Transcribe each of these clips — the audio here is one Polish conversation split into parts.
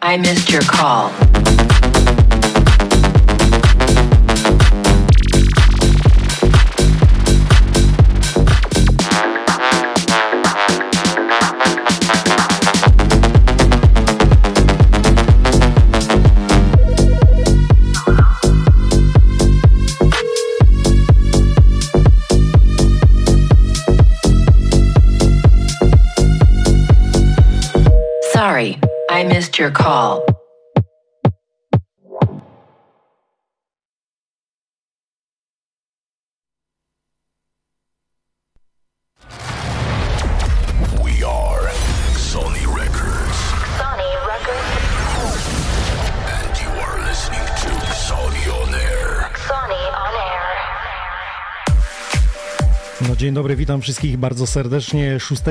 I missed your call. I missed your call. Dzień dobry, witam wszystkich bardzo serdecznie. 6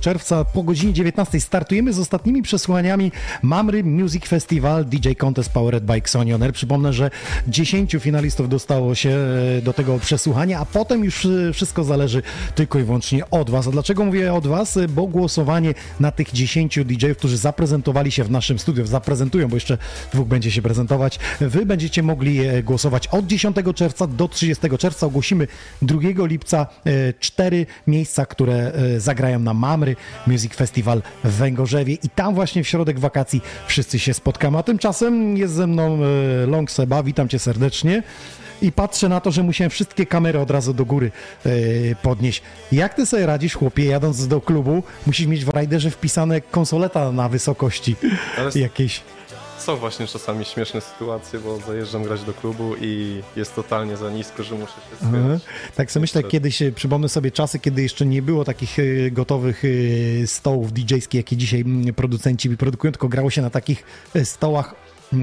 czerwca po godzinie 19 startujemy z ostatnimi przesłaniami Mamry Music Festival DJ Contest Powered by Sony On Air. Przypomnę, że 10 finalistów dostało się e, do tego przesłuchania, a potem już e, wszystko zależy tylko i wyłącznie od Was. A dlaczego mówię od Was? Bo głosowanie na tych 10 DJ-ów, którzy zaprezentowali się w naszym studiu, zaprezentują, bo jeszcze dwóch będzie się prezentować, Wy będziecie mogli e, głosować od 10 czerwca do 30 czerwca. Ogłosimy 2 lipca cztery miejsca, które e, zagrają na Mamry Music Festival w Węgorzewie i tam właśnie w środek wakacji wszyscy się spotkamy. A tymczasem jest ze mną e, Long Seba, witam cię serdecznie. I patrzę na to, że musiałem wszystkie kamery od razu do góry e, podnieść. Jak ty sobie radzisz, chłopie, jadąc do klubu? Musisz mieć w rajderze wpisane konsoleta na wysokości Ale jakiejś. Są właśnie czasami śmieszne sytuacje, bo zajeżdżam grać do klubu i jest totalnie za nisko, że muszę się Mhm. spiąć. Tak sobie myślę, kiedyś, przypomnę sobie czasy, kiedy jeszcze nie było takich e, gotowych e, stołów DJ-skich, jakie dzisiaj mm, producenci produkują, tylko grało się na takich e, stołach,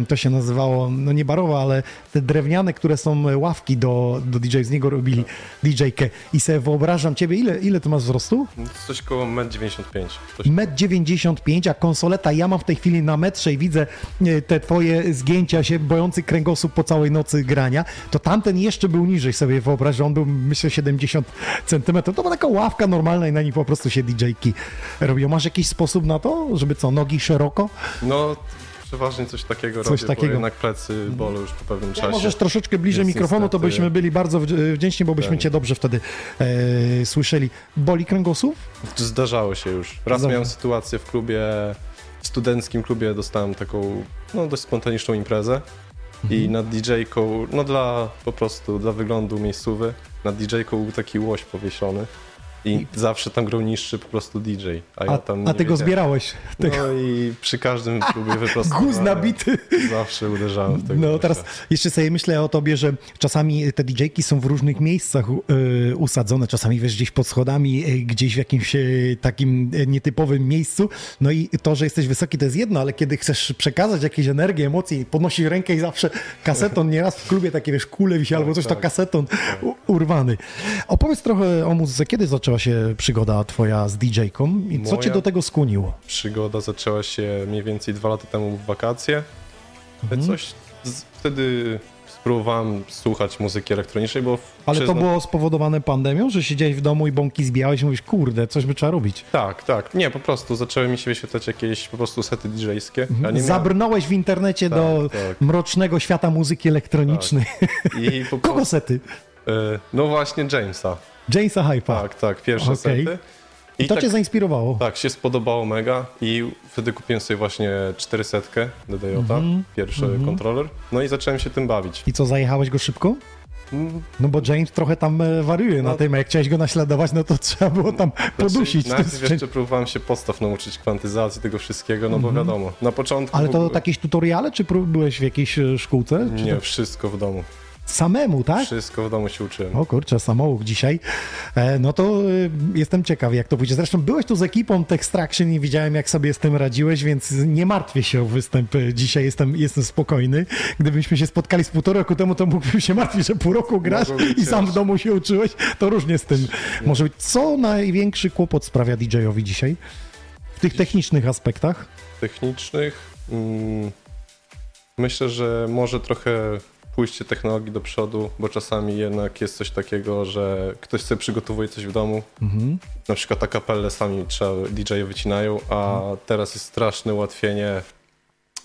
to się nazywało, no nie barowe, ale te drewniane, które są e, ławki do, do DJ, z niego robili DJ-kę. I sobie wyobrażam ciebie, ile, ile ty masz wzrostu? Coś koło 1,95 m. Coś... Metr 95, a konsoleta ja mam w tej chwili na metrze i widzę e, te twoje zgięcia się, bojący kręgosłup po całej nocy grania, to tamten jeszcze był niżej sobie wyobraź, że on był myślę 70 centymetrów. To była taka ławka normalna i na niej po prostu się DJ-ki robią. Masz jakiś sposób na to, żeby co, nogi szeroko? No, przeważnie coś takiego Coś robię, takiego. jednak plecy bolą już po pewnym czasie. możesz troszeczkę bliżej Więc mikrofonu, to niestety- byśmy byli bardzo wdz- wdzięczni, bo byśmy Tak. cię dobrze wtedy e, słyszeli. Boli kręgosłup? Zdarzało się już. Raz Zdarza. miałem sytuację w klubie, w studenckim klubie dostałem taką, no dość spontaniczną imprezę i Mhm. nad DJ-ką, no dla po prostu, dla wyglądu miejscowy, nad DJ-ką był taki łoś powieszony i, zawsze tam grał niższy po prostu DJ, a ja tam a ty go zbierałeś. Tego. No i przy każdym próbie wyprostowałem. Guz nabity. Zawsze uderzałem w tego No teraz jeszcze sobie myślę o tobie, że czasami te DJ-ki są w różnych miejscach y, usadzone, czasami wiesz gdzieś pod schodami, y, gdzieś w jakimś y, takim nietypowym miejscu. No i to, że jesteś wysoki to jest jedno, ale kiedy chcesz przekazać jakieś energię, emocje, podnosisz rękę i zawsze kaseton, nieraz w klubie takie wiesz, kule wisi albo coś, to tak. kaseton u, urwany. Opowiedz trochę o muzyce. Kiedy zaczęła się przygoda twoja z DJ-ką i co cię do tego skłoniło? Przygoda zaczęła się mniej więcej dwa lata temu w wakacje. Mhm. Coś z, wtedy spróbowałem słuchać muzyki elektronicznej, bo Ale to przyznam- było spowodowane pandemią, że siedziałeś w domu i bąki zbijałeś i mówisz, kurde, coś by trzeba robić. Tak, tak. Nie, po prostu zaczęły mi się wyświetlać jakieś po prostu sety DJ-skie. a nie miałem- Zabrnąłeś w internecie Tak, do tak. mrocznego świata muzyki elektronicznej. I po Kogo prostu, sety? E, No właśnie Jamesa. Jamesa Hype'a. Tak, tak, pierwsze Okej. sety. I to tak, cię zainspirowało. tak, się spodobało mega i wtedy kupiłem sobie właśnie 400 DDJ, Mhm. pierwszy kontroler. No i zacząłem się tym bawić. I co, zajechałeś go szybko? Mm, No bo James trochę tam e, wariuje na No. tym, a jak chciałeś go naśladować, no to trzeba było tam podusić. Znaczy, tym najpierw jeszcze próbowałem się podstaw nauczyć, kwantyzacji tego wszystkiego, no bo wiadomo, na początku Ale to jakieś tutoriale, czy byłeś w jakiejś e, szkółce? Nie, to wszystko w domu. Samemu, tak? Wszystko w domu się uczyłem. O kurczę, samouk dzisiaj. E, no to e, jestem ciekaw, jak to pójdzie. Zresztą byłeś tu z ekipą Textraction i widziałem, jak sobie z tym radziłeś, więc nie martwię się o występ. e, Dzisiaj jestem, jestem spokojny. Gdybyśmy się spotkali z półtora roku temu, to mógłbym się martwić, że pół roku grasz i sam w domu się uczyłeś. To różnie z tym może być. Co największy kłopot sprawia DJ-owi dzisiaj? W tych technicznych aspektach? Technicznych mm, myślę, że może trochę pójście technologii do przodu, bo czasami jednak jest coś takiego, że ktoś sobie przygotowuje coś w domu, Mhm. na przykład akapelle sami trzeba DJ wycinają, a teraz jest straszne ułatwienie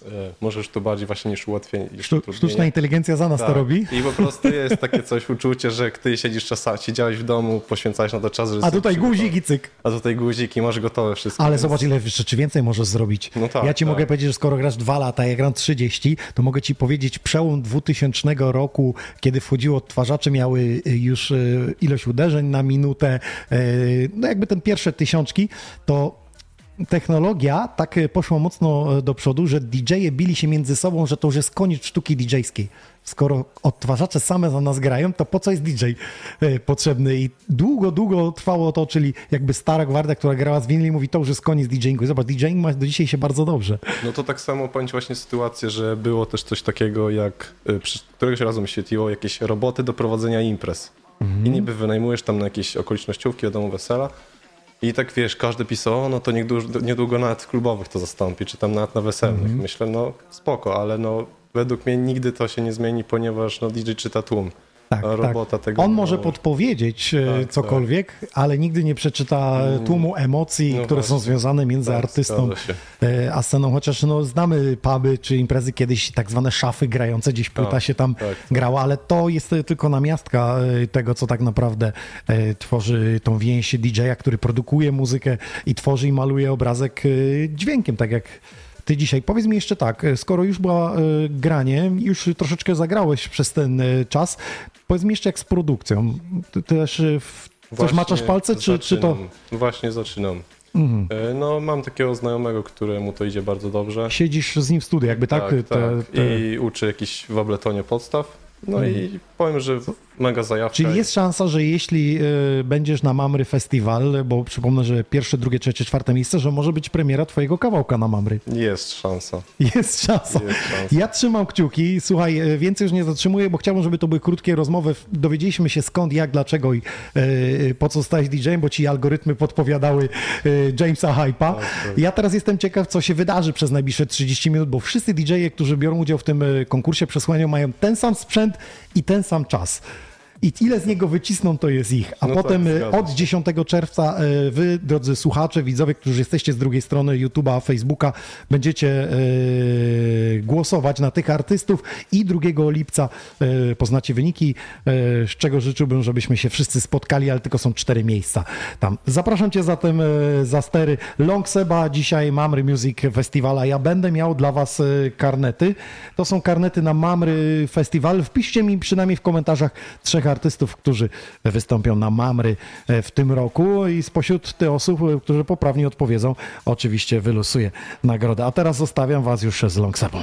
e, może już to bardziej właśnie niż ułatwienie. niż Sztu, sztuczna inteligencja za nas to Tak. robi. I po prostu jest takie coś, uczucie, że ty siedzisz czasami, siedziałeś w domu, poświęcałeś na to czas, że A tutaj guzik i cyk. A tutaj guzik i masz gotowe wszystko. Ale więc- zobacz, ile rzeczy więcej możesz zrobić. No tak, ja ci tak. mogę powiedzieć, że skoro grasz dwa lata, ja gram 30, to mogę ci powiedzieć, przełom 2000 roku, kiedy wchodziło odtwarzacze, miały y, już y, ilość uderzeń na minutę, y, no jakby ten pierwsze tysiączki, to technologia tak y, poszła mocno y, do przodu, że DJ-e bili się między sobą, że to już jest koniec sztuki DJ-skiej. Skoro odtwarzacze same za nas grają, to po co jest DJ y, potrzebny? I długo, długo trwało to, czyli jakby stara gwardia, która grała z winyli, mówi to już jest koniec DJingu. I zobacz, DJing ma do dzisiaj się bardzo dobrze. No to tak samo pamięć właśnie sytuację, że było też coś takiego jak, któregoś razu mi świetliło, jakieś roboty do prowadzenia imprez. I niby wynajmujesz tam na jakieś okolicznościówki, wiadomo, wesela. I tak wiesz, każdy pisał, o, no to niedługo, niedługo nawet klubowych to zastąpi, czy tam nawet na weselnych. Myślę, no spoko, ale no według mnie nigdy to się nie zmieni, ponieważ no DJ czyta tłum. Tak, a robota tak. tego... On może podpowiedzieć e, Tak, cokolwiek, ale nigdy nie przeczyta tłumu emocji, No które są właśnie. związane między Tak, artystą e, a sceną. Chociaż no, znamy puby czy imprezy kiedyś, tak zwane szafy grające, gdzieś płyta Tak, się tam tak, tak. grała, ale to jest tylko namiastka e, tego, co tak naprawdę tworzy tą więź DJ-a, który produkuje muzykę i tworzy i maluje obrazek dźwiękiem, tak jak ty dzisiaj. Powiedz mi jeszcze tak, e, skoro już była e, granie, już troszeczkę zagrałeś przez ten e, czas, powiedz mi jeszcze jak z produkcją. Ty też w, coś Właśnie maczasz palce, czy, czy to. Właśnie zaczynam. E, No mam takiego znajomego, któremu to idzie bardzo dobrze. siedzisz z nim w studiu, jakby tak? tak, te, tak. te... I uczy jakiś w Abletonie podstaw. No i powiem, że mega zajawka. Czyli jest szansa, że jeśli y, będziesz na Mamry Festiwal, bo przypomnę, że pierwsze, drugie, trzecie, czwarte miejsce, że może być premiera twojego kawałka na Mamry. Jest szansa. Jest szansa. Jest szansa. Ja trzymam kciuki. Słuchaj, e, więcej już nie zatrzymuję, bo chciałbym, żeby to były krótkie rozmowy. Dowiedzieliśmy się skąd, jak, dlaczego i e, po co stałeś DJ-em, bo ci algorytmy podpowiadały Jamesa Hype'a. Ja teraz jestem ciekaw, co się wydarzy przez najbliższe 30 minut, bo wszyscy DJ-e, którzy biorą udział w tym konkursie przesłania, mają ten sam sprzęt i ten sam czas. I ile z niego wycisną, to jest ich. A No tak, potem zgadza od się. 10 czerwca e, wy, drodzy słuchacze, widzowie, którzy jesteście z drugiej strony YouTube'a, Facebooka, będziecie e, głosować na tych artystów i 2 lipca e, poznacie wyniki, e, z czego życzyłbym, żebyśmy się wszyscy spotkali, ale tylko są cztery miejsca tam. Zapraszam cię zatem e, za stery Long Seba, dzisiaj Mamry Music Festival, a ja będę miał dla was karnety. To są karnety na Mamry Festival. Wpiszcie mi przynajmniej w komentarzach trzech artystów, którzy wystąpią na Mamry w tym roku i spośród tych osób, którzy poprawnie odpowiedzą, oczywiście wylosuję nagrodę. A teraz zostawiam was już z Long Sebą.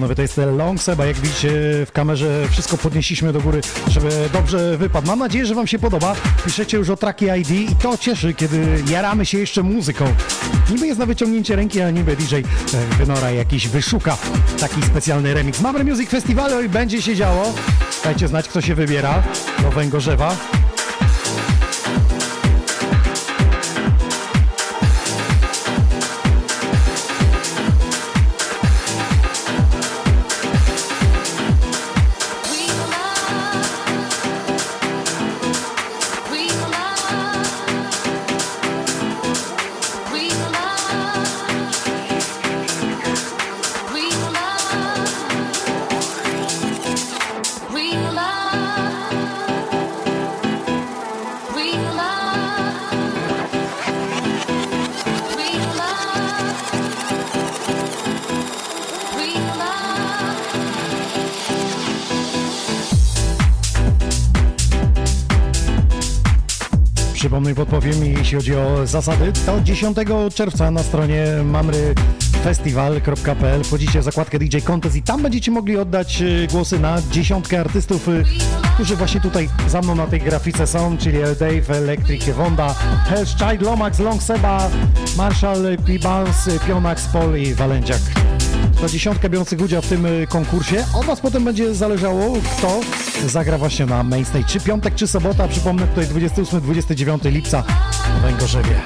panowie, to jest Long Seba. Jak widzicie w kamerze, wszystko podnieśliśmy do góry, żeby dobrze wypadł. Mam nadzieję, że Wam się podoba. Piszecie już o traki ID i to cieszy, kiedy jaramy się jeszcze muzyką. Niby jest na wyciągnięcie ręki, a niby DJ e, Wynora jakiś wyszuka taki specjalny remix. Mamy Music Festival i będzie się działo. Dajcie znać, kto się wybiera do Węgorzewa. Jeśli chodzi o zasady, to 10 czerwca na stronie mamryfestival.pl wchodzicie w zakładkę DJ Contest i tam będziecie mogli oddać y, głosy na dziesiątkę artystów, y, którzy właśnie tutaj za mną na tej grafice są, czyli Dave, Electric, Wonda, Hell's Child, Lomax, Long Seba, Marshall, P-Bounce, Pionax, Paul i Walędziak. To dziesiątkę biorących udział w tym y, konkursie. Od Was potem będzie zależało, kto zagra właśnie na Mainstage. Czy piątek, czy sobota. Przypomnę tutaj 28-29 lipca w Węgorzewie.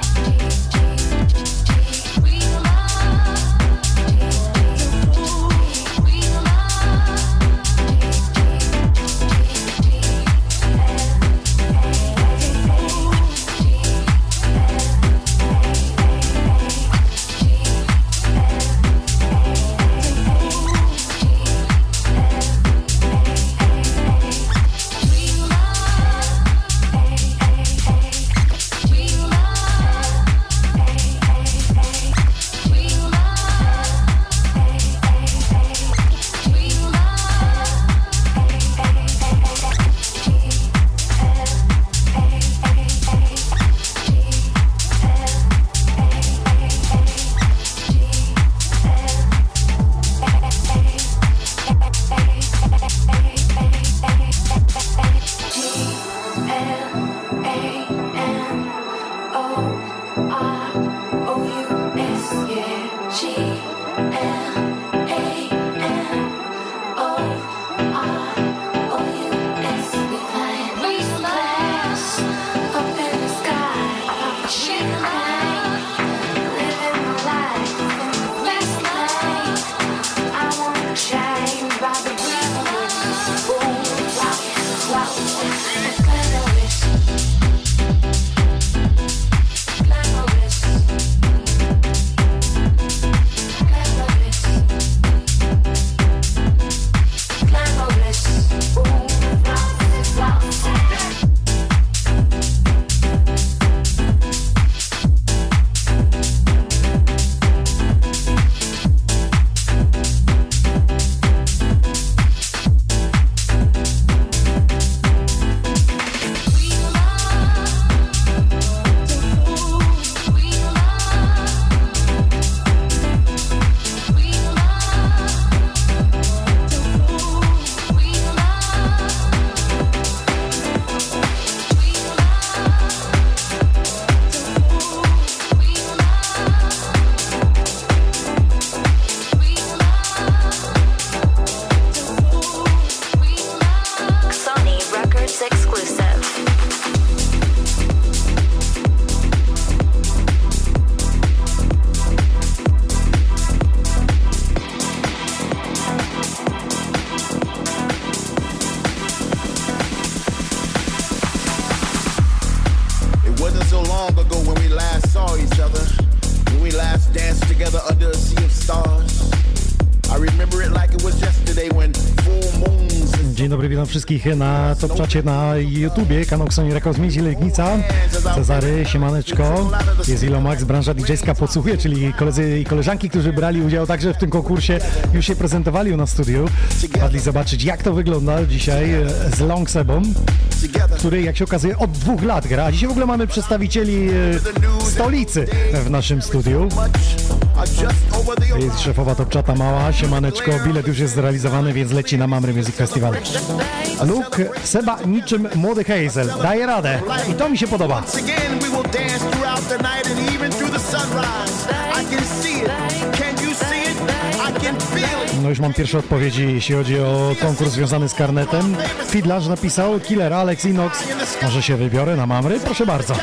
Long ago when we last saw each other, when we last danced together under a sea of stars. Dzień dobry, witam wszystkich na Top Czacie na YouTubie, kanał Sony Records Miedzi Legnica, Cezary, Siemaneczko, jest Ilomax, branża DJ-ska podsłuchuje, czyli koledzy i koleżanki, którzy brali udział także w tym konkursie, już się prezentowali u nas w studiu, padli zobaczyć jak to wygląda dzisiaj e, z Long Sebą, który jak się okazuje od dwóch lat gra, dzisiaj w ogóle mamy przedstawicieli e, stolicy w naszym studiu. Jest szefowa Topczata Mała, siemaneczko, bilet już jest zrealizowany, więc leci na Mamry Music Festival. Luke, Seba niczym młody Hazel, daje radę i to mi się podoba. No już mam pierwsze odpowiedzi, jeśli chodzi o konkurs związany z karnetem. Fidlarz napisał, Killer Alex Inox. Może się wybiorę na Mamry? Proszę bardzo.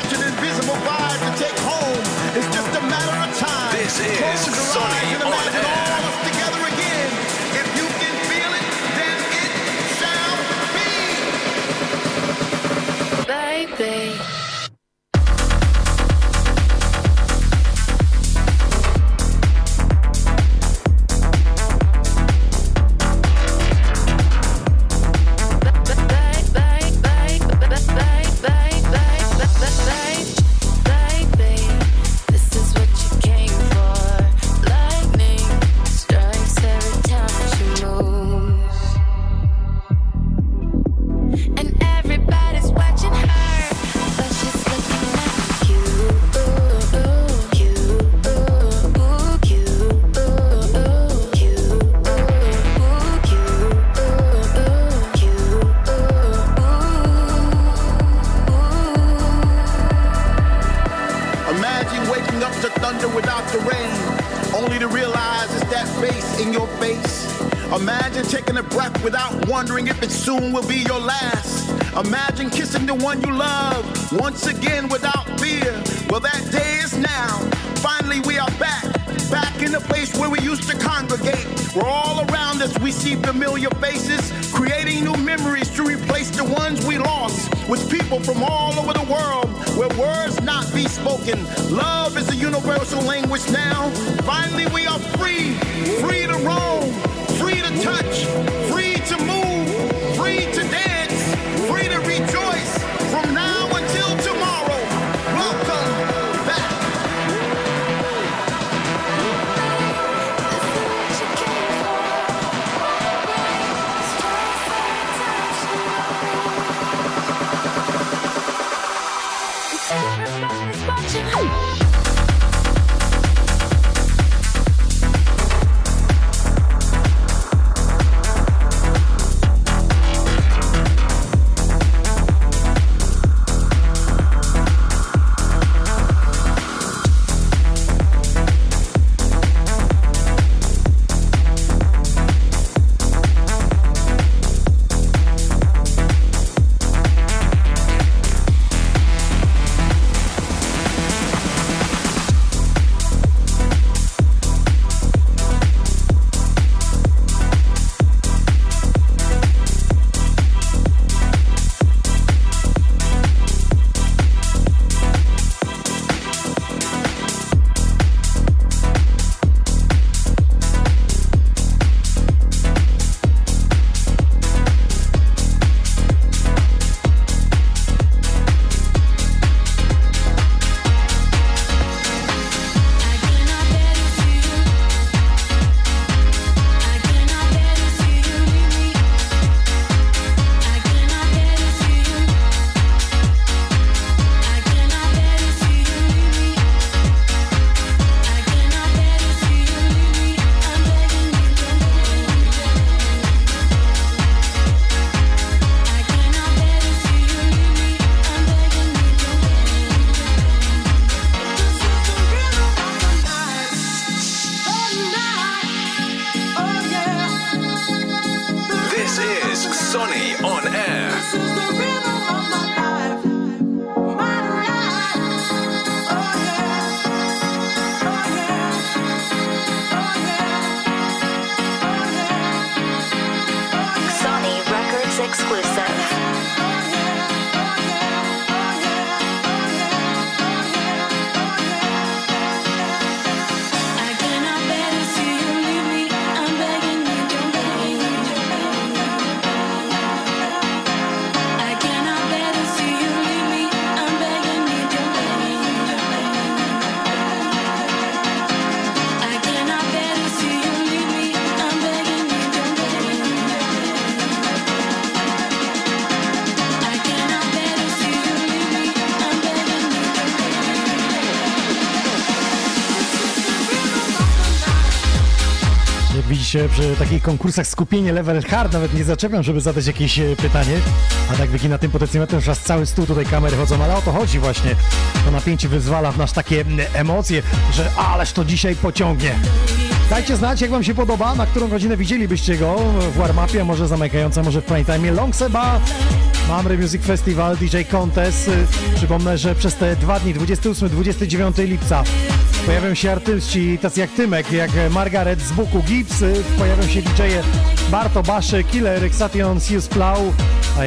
Przy takich konkursach skupienie level hard, nawet nie zaczepiam, żeby zadać jakieś e, pytanie, a tak wygina tym potencjometrem, że aż cały stół tutaj kamery chodzą, ale o to chodzi właśnie. To napięcie wyzwala w nas takie emocje, że ależ to dzisiaj pociągnie. Dajcie znać, jak wam się podoba, na którą godzinę widzielibyście go w warm-upie, może zamykająca, może w prime time. Long Seba, Mamry Music Festival, DJ Contest. Przypomnę, że przez te dwa dni, 28-29 lipca, pojawią się artyści tacy jak Tymek, jak Margaret z Buku Gibbs, y, pojawią się DJ-e Barto Baszy, Killer, Xation, Sius Plau,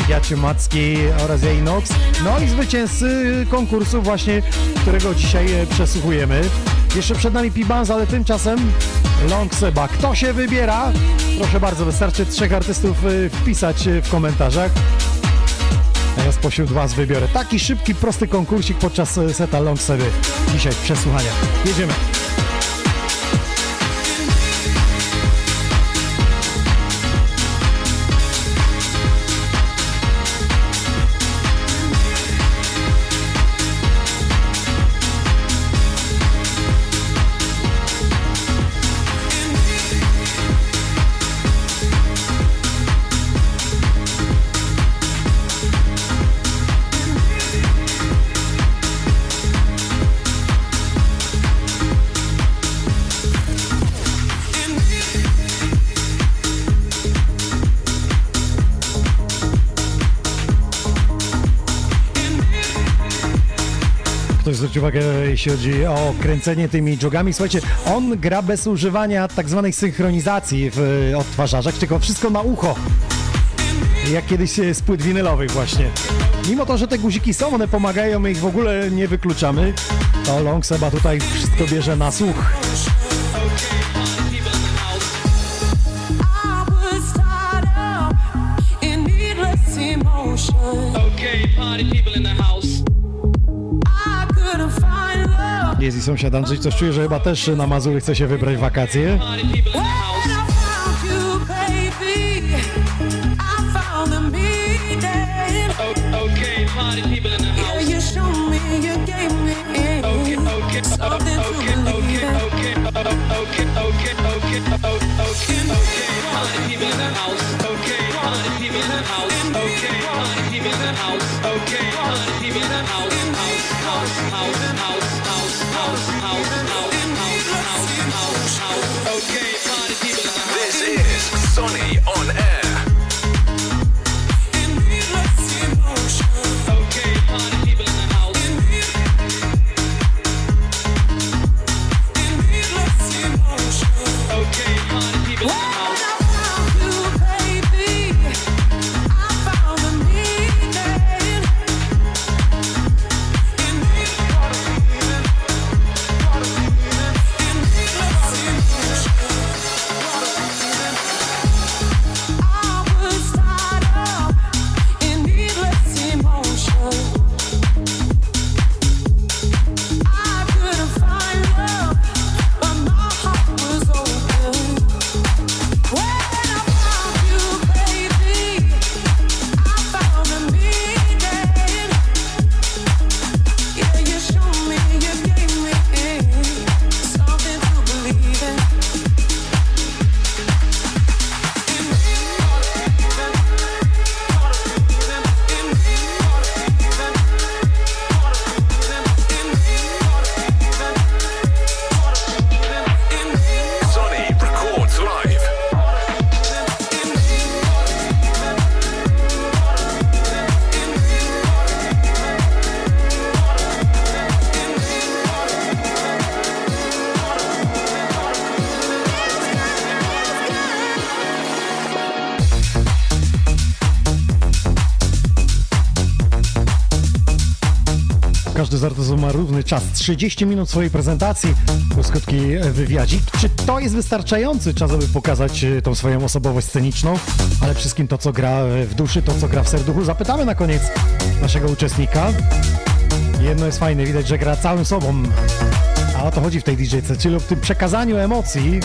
Jaciu Macki oraz Jainox. No i zwycięzcy konkursu właśnie, którego dzisiaj e, przesłuchujemy. Jeszcze przed nami P-Banz, ale tymczasem Long Seba. Kto się wybiera? Proszę bardzo, wystarczy trzech artystów y, wpisać y, w komentarzach. A ja spośród Was wybiorę taki szybki, prosty konkursik podczas y, seta Long Seby. Dzisiaj w przesłuchaniach. Jedziemy. Ktoś zwrócił uwagę, jeśli chodzi o kręcenie tymi jogami. Słuchajcie, on gra bez używania tak zwanej synchronizacji w e, odtwarzaczach, tylko wszystko na ucho. Jak kiedyś e, z płyt winylowych właśnie. Mimo to, że te guziki są, one pomagają, my ich w ogóle nie wykluczamy, to Long Seba tutaj wszystko bierze na słuch. Sąsiad Andrzej, coś czuję, że chyba też na Mazury chce się wybrać wakacje. Czas, 30 minut swojej prezentacji, plus krótki e, wywiadzik. Czy to jest wystarczający czas, aby pokazać e, tą swoją osobowość sceniczną, ale wszystkim to, co gra e, w duszy, to, co gra w serduchu? Zapytamy na koniec naszego uczestnika. Jedno jest fajne, widać, że gra całym sobą. A o to chodzi w tej DJ-ce, czyli w tym przekazaniu emocji.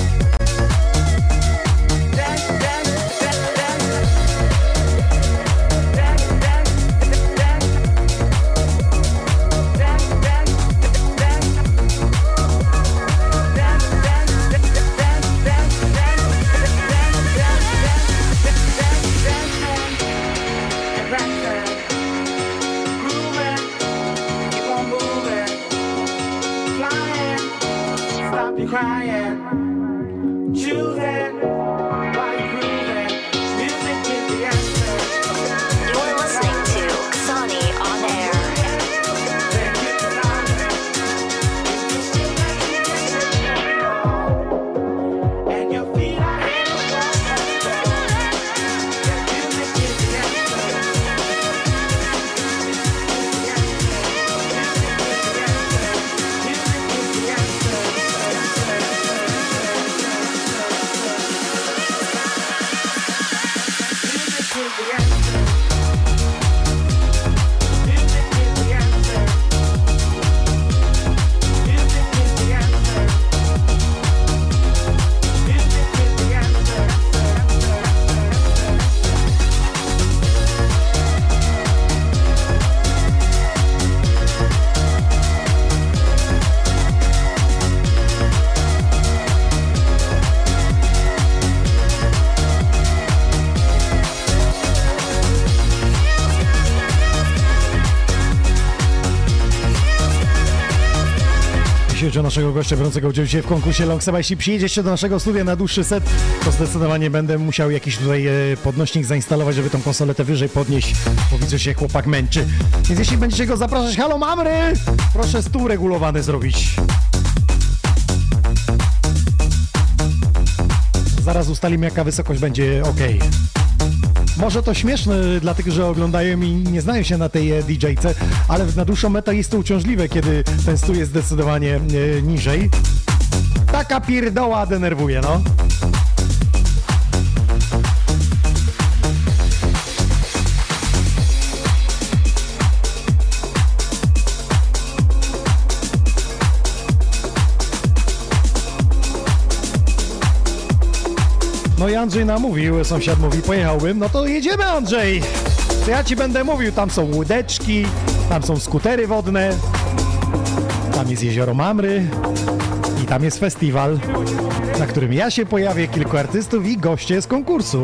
Naszego gościa biorącego udział dzisiaj w konkursie Longseba, jeśli przyjedziecie do naszego studia na dłuższy set, to zdecydowanie będę musiał jakiś tutaj e, podnośnik zainstalować, żeby tą konsoletę wyżej podnieść, bo widzę się chłopak męczy. Więc jeśli będziecie go zapraszać, halo mamry, proszę stół regulowany zrobić. Zaraz ustalimy jaka wysokość będzie ok. Może to śmieszne dla tych, że oglądają i nie znają się na tej e, DJ-ce, ale na dłuższą metę jest to uciążliwe, kiedy ten stół jest zdecydowanie e, niżej. Taka pierdoła denerwuje, no. No i Andrzej namówił, sąsiad mówi, pojechałbym, no to jedziemy Andrzej! To ja ci będę mówił, tam są łódeczki, tam są skutery wodne, tam jest jezioro Mamry i tam jest festiwal, na którym ja się pojawię, kilku artystów i goście z konkursu.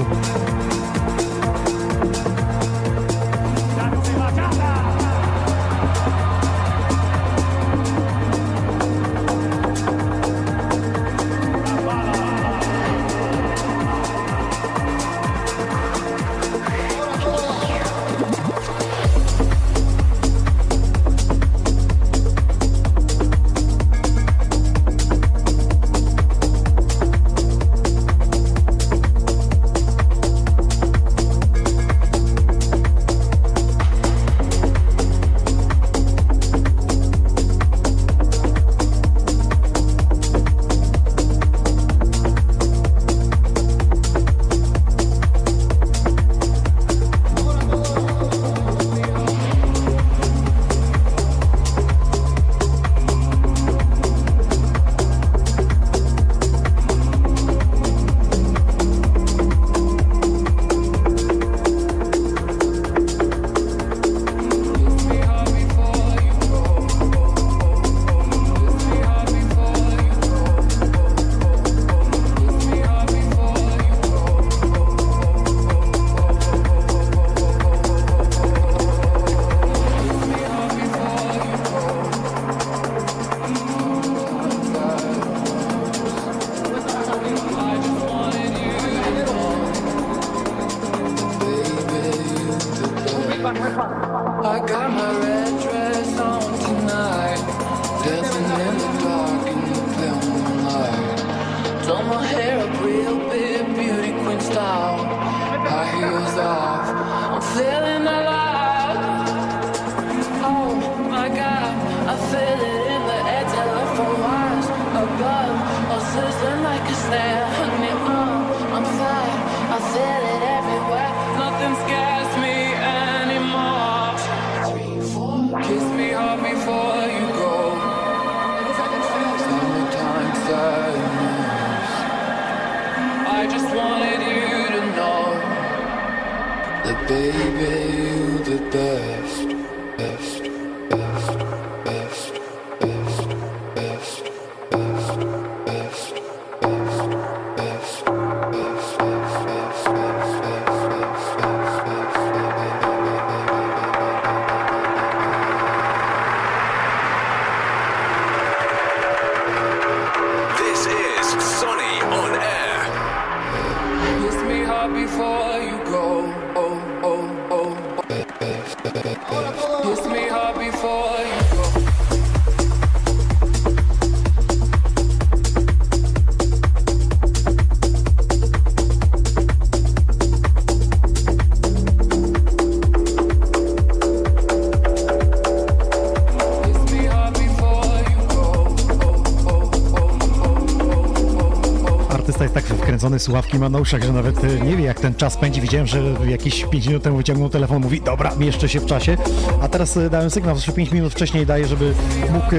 Słuchawki ma na uszach, że nawet e, nie wie jak ten czas pędzi. Widziałem, że jakieś 5 minut temu wyciągnął telefon, mówi dobra, mieszczę się w czasie, a teraz e, dałem sygnał, że 5 minut wcześniej daje, żeby mógł,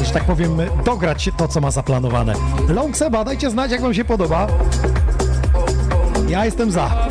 e, że tak powiem, dograć to, co ma zaplanowane. Long Seba, dajcie znać, jak wam się podoba. Ja jestem za.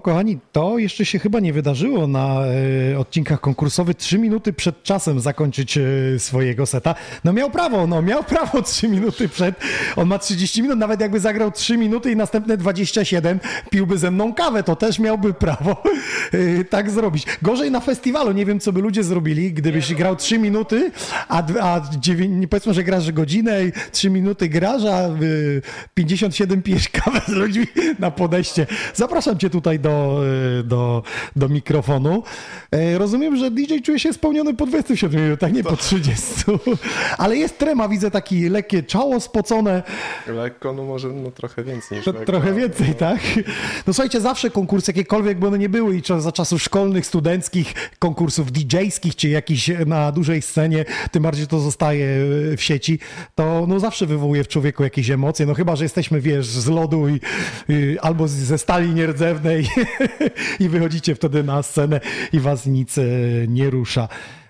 No, kochani, to jeszcze się chyba nie wydarzyło na e, odcinkach konkursowych. Trzy minuty przed czasem zakończyć e, swojego seta. No miał prawo, no miał prawo trzy minuty przed. On ma 30 minut, nawet jakby zagrał 3 minuty i następne 27 piłby ze mną kawę, to też miałby prawo e, tak zrobić. Gorzej na festiwalu, nie wiem co by ludzie zrobili, gdybyś grał 3 minuty, a, a 9, nie powiedzmy, że grasz godzinę i 3 minuty grasz, a y, 57 pijesz kawę z ludźmi na podejście. Zapraszam cię tutaj do, y, do, do mikrofonu. E, Rozumiem, że DJ czuje się spełniony po 27 minutach, nie po 30. Ale jest trema, widzę taki lekkie czoło spocone. Lekko, no może no, trochę więcej niż To lekko. trochę więcej, tak? No słuchajcie, zawsze konkursy, jakiekolwiek by one nie były i za czasów szkolnych, studenckich, konkursów DJ-skich, czy jakiś na dużej scenie, tym bardziej to zostaje e, w sieci, to no zawsze wywołuje w człowieku jakieś emocje, no chyba, że jesteśmy, wiesz, z lodu i, i albo z- ze stali nierdzewnej i wychodzicie wtedy na scenę i was nic e, nie rusza.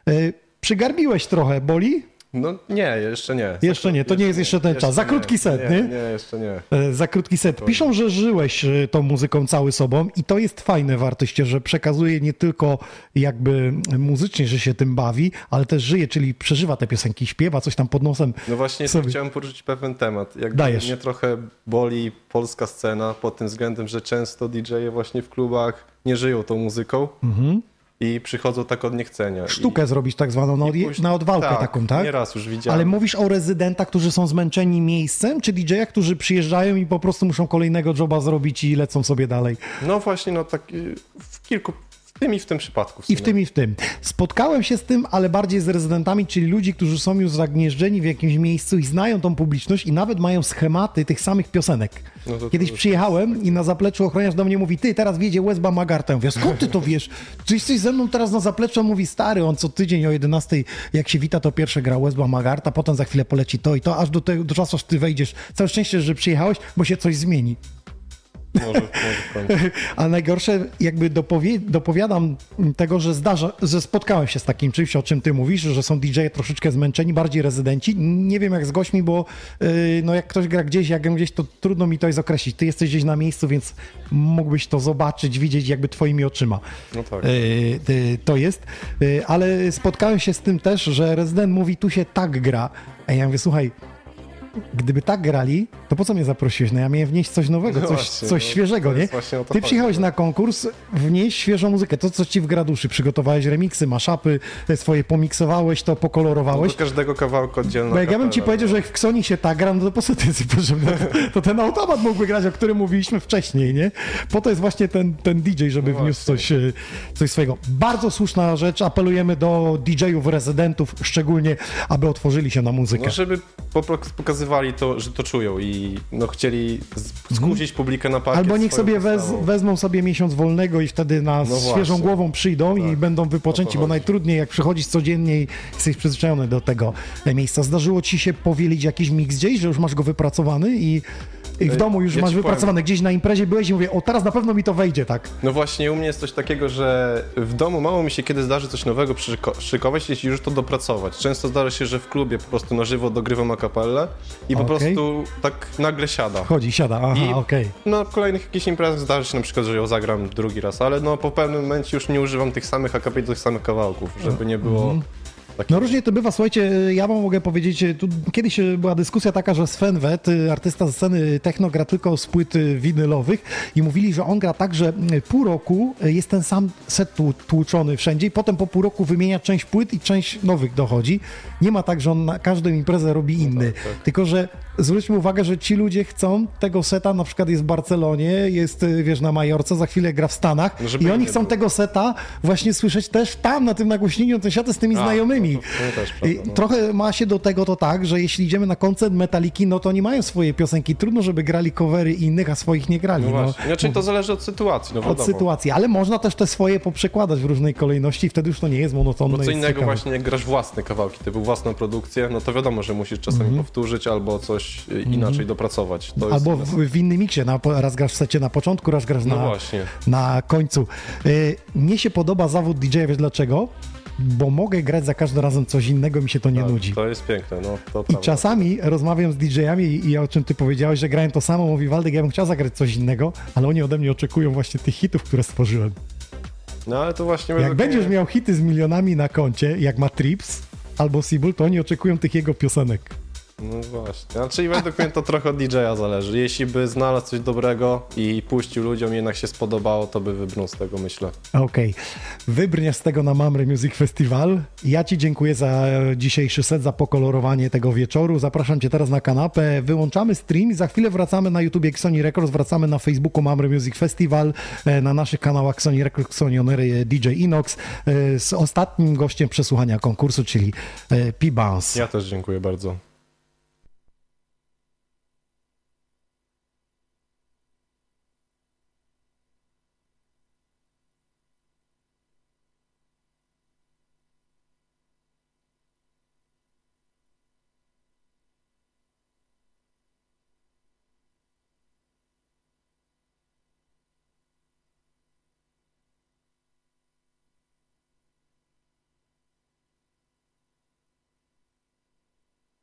E, Przygarbiłeś trochę, boli? No nie, jeszcze nie. Jeszcze nie, to nie jest jeszcze ten czas. Za krótki set, nie? Nie, jeszcze nie. E, Za krótki set. Piszą, że żyłeś e, tą muzyką cały sobą i to jest fajne wartości, że przekazuje nie tylko jakby muzycznie, że się tym bawi, ale też żyje, czyli przeżywa te piosenki, śpiewa coś tam pod nosem. No właśnie sobie. chciałem poruszyć pewien temat. Jakby Dajesz. Mnie trochę boli polska scena pod tym względem, że często DJ-e właśnie w klubach nie żyją tą muzyką i przychodzą tak od niechcenia. Sztukę zrobić tak zwaną I później- na odwalkę tak, taką, tak? nieraz już widziałem. Ale mówisz o rezydentach, którzy są zmęczeni miejscem, czy DJ-ach, którzy przyjeżdżają i po prostu muszą kolejnego joba zrobić i lecą sobie dalej? No właśnie, no tak y, w kilku, tym i w tym przypadku. I w tym, i w tym. Spotkałem się z tym, ale bardziej z rezydentami, czyli ludzi, którzy są już zagnieżdżeni w jakimś miejscu i znają tą publiczność i nawet mają schematy tych samych piosenek. No to- to Kiedyś już przyjechałem i na zapleczu ochroniarz do mnie mówi, ty, teraz wiedzie Wesba Magarta. Ja mówię, skąd ty to wiesz? Czy jesteś ze mną teraz na zapleczu? On mówi, stary, on co tydzień o 11, jak się wita, to pierwsze gra Wesba Magarta, potem za chwilę poleci to i to, aż do, tego, do czasu, aż ty wejdziesz. Całe szczęście, że przyjechałeś, bo się coś zmieni. Może, może. A najgorsze, jakby dopowiadam tego, że zdarza, że spotkałem się z takim czymś, o czym ty mówisz, że są DJ-e troszeczkę zmęczeni, bardziej rezydenci. Nie wiem jak z gośćmi, bo yy, no jak ktoś gra gdzieś, jak gdzieś, to trudno mi to jest określić. Ty jesteś gdzieś na miejscu, więc mógłbyś to zobaczyć, widzieć jakby twoimi oczyma. No tak. Yy, to jest. Yy, ale spotkałem się z tym też, że rezydent mówi, tu się tak gra. A ja mówię, słuchaj, gdyby tak grali, To po co mnie zaprosiłeś? No ja miałem wnieść coś nowego, No coś, właśnie, coś no, świeżego, nie? Ty przyjechałeś no. na konkurs, wnieść świeżą muzykę, to co ci w graduszy, przygotowałeś remiksy, maszapy, te swoje pomiksowałeś, to No, pokolorowałeś. do każdego kawałka oddzielna Bo jak ja bym ci powiedział, no. że jak w Ksoni się tak gra, no to po co ty potrzebny? To, to ten automat mógłby grać, o którym mówiliśmy wcześniej, nie? Po to jest właśnie ten, ten DJ, żeby No wniósł coś, e, coś swojego. Bardzo słuszna rzecz, apelujemy do DJ-ów, rezydentów szczególnie, aby otworzyli się na muzykę. No, żeby po prostu pokazywali to, że to czują i no, chcieli skusić publikę na parkiet Albo niech sobie wez, wezmą sobie miesiąc wolnego i wtedy na No świeżą głową przyjdą i Tak. będą wypoczęci, bo najtrudniej jak przychodzisz codziennie i jesteś przyzwyczajony do tego e, miejsca. Zdarzyło ci się powielić jakiś mix gdzieś, że już masz go wypracowany i, i w Ej, domu już ja masz ci powiem. wypracowany. Gdzieś na imprezie byłeś i mówię, o teraz na pewno mi to wejdzie, tak? No właśnie, u mnie jest coś takiego, że w domu mało mi się kiedy zdarzy coś nowego przyszyko- szykować, jeśli już to dopracować. Często zdarza się, że w klubie po prostu na żywo dogrywam akapellę i po Okej. prostu tak nagle siada. Chodzi, siada, aha, okej. na kolejnych jakichś imprezach zdarzy się na przykład, że ją zagram drugi raz, ale no po pewnym momencie już nie używam tych samych akapeli, tych samych kawałków, żeby nie było Mhm. No różnie to bywa, słuchajcie, ja wam mogę powiedzieć, tu kiedyś e, była dyskusja taka, że Sven Wet, e, artysta ze sceny techno, gra tylko z płyt winylowych i mówili, że on gra tak, że pół roku jest ten sam set tłu- tłuczony wszędzie i potem po pół roku wymienia część płyt i część nowych dochodzi. Nie ma tak, że on na każdą imprezę robi No inny, tak, tylko że zwróćmy uwagę, że ci ludzie chcą tego seta, na przykład jest w Barcelonie, jest, wiesz, na Majorce, za chwilę gra w Stanach No, i oni chcą było. tego seta właśnie słyszeć też tam, na tym nagłośnieniu, ten świat z tymi A, znajomymi. To w sumie też I prawda, no. Trochę ma się do tego to tak, że jeśli idziemy na koncert Metaliki, no to oni mają swoje piosenki. Trudno, żeby grali covery innych, a swoich nie grali. No No. Znaczy to zależy od sytuacji, no od wiadomo. sytuacji, ale można też te swoje poprzekładać w różnej kolejności i wtedy już to nie jest monotonne. Bo co innego ciekawe. właśnie jak grasz własne kawałki, typu własną produkcję, no to wiadomo, że musisz czasami powtórzyć albo coś y, inaczej dopracować. To Albo w, w innym miksie, na, raz grasz w secie na początku, raz grasz No na, właśnie. na końcu. Y, mnie się podoba zawód DJ-a, wiesz dlaczego? Bo mogę grać za każdym razem coś innego, mi się to nie Tak, nudzi. To jest piękne, no to I prawda. czasami rozmawiam z DJ-ami i, i o czym ty powiedziałeś, że grają to samo, mówi Waldek, ja bym chciał zagrać coś innego, ale oni ode mnie oczekują właśnie tych hitów, które stworzyłem. No ale to właśnie... Jak będziesz mnie- miał hity z milionami na koncie, jak ma Trips albo Sibul, to oni oczekują tych jego piosenek. No właśnie. Znaczy według mnie to trochę od DJ-a zależy. Jeśli by znalazł coś dobrego i puścił ludziom jednak się spodobało, to by wybrnął z tego, myślę. Okej. Wybrniesz z tego na Mamre Music Festival. Ja Ci dziękuję za dzisiejszy set, za pokolorowanie tego wieczoru. Zapraszam Cię teraz na kanapę. Wyłączamy stream i za chwilę wracamy na YouTubie Sony Records, wracamy na Facebooku Mamre Music Festival, e, na naszych kanałach Sony Records, Sony Onery, e, DJ Inox e, z ostatnim gościem przesłuchania konkursu, czyli P-Bounce. Ja też dziękuję bardzo.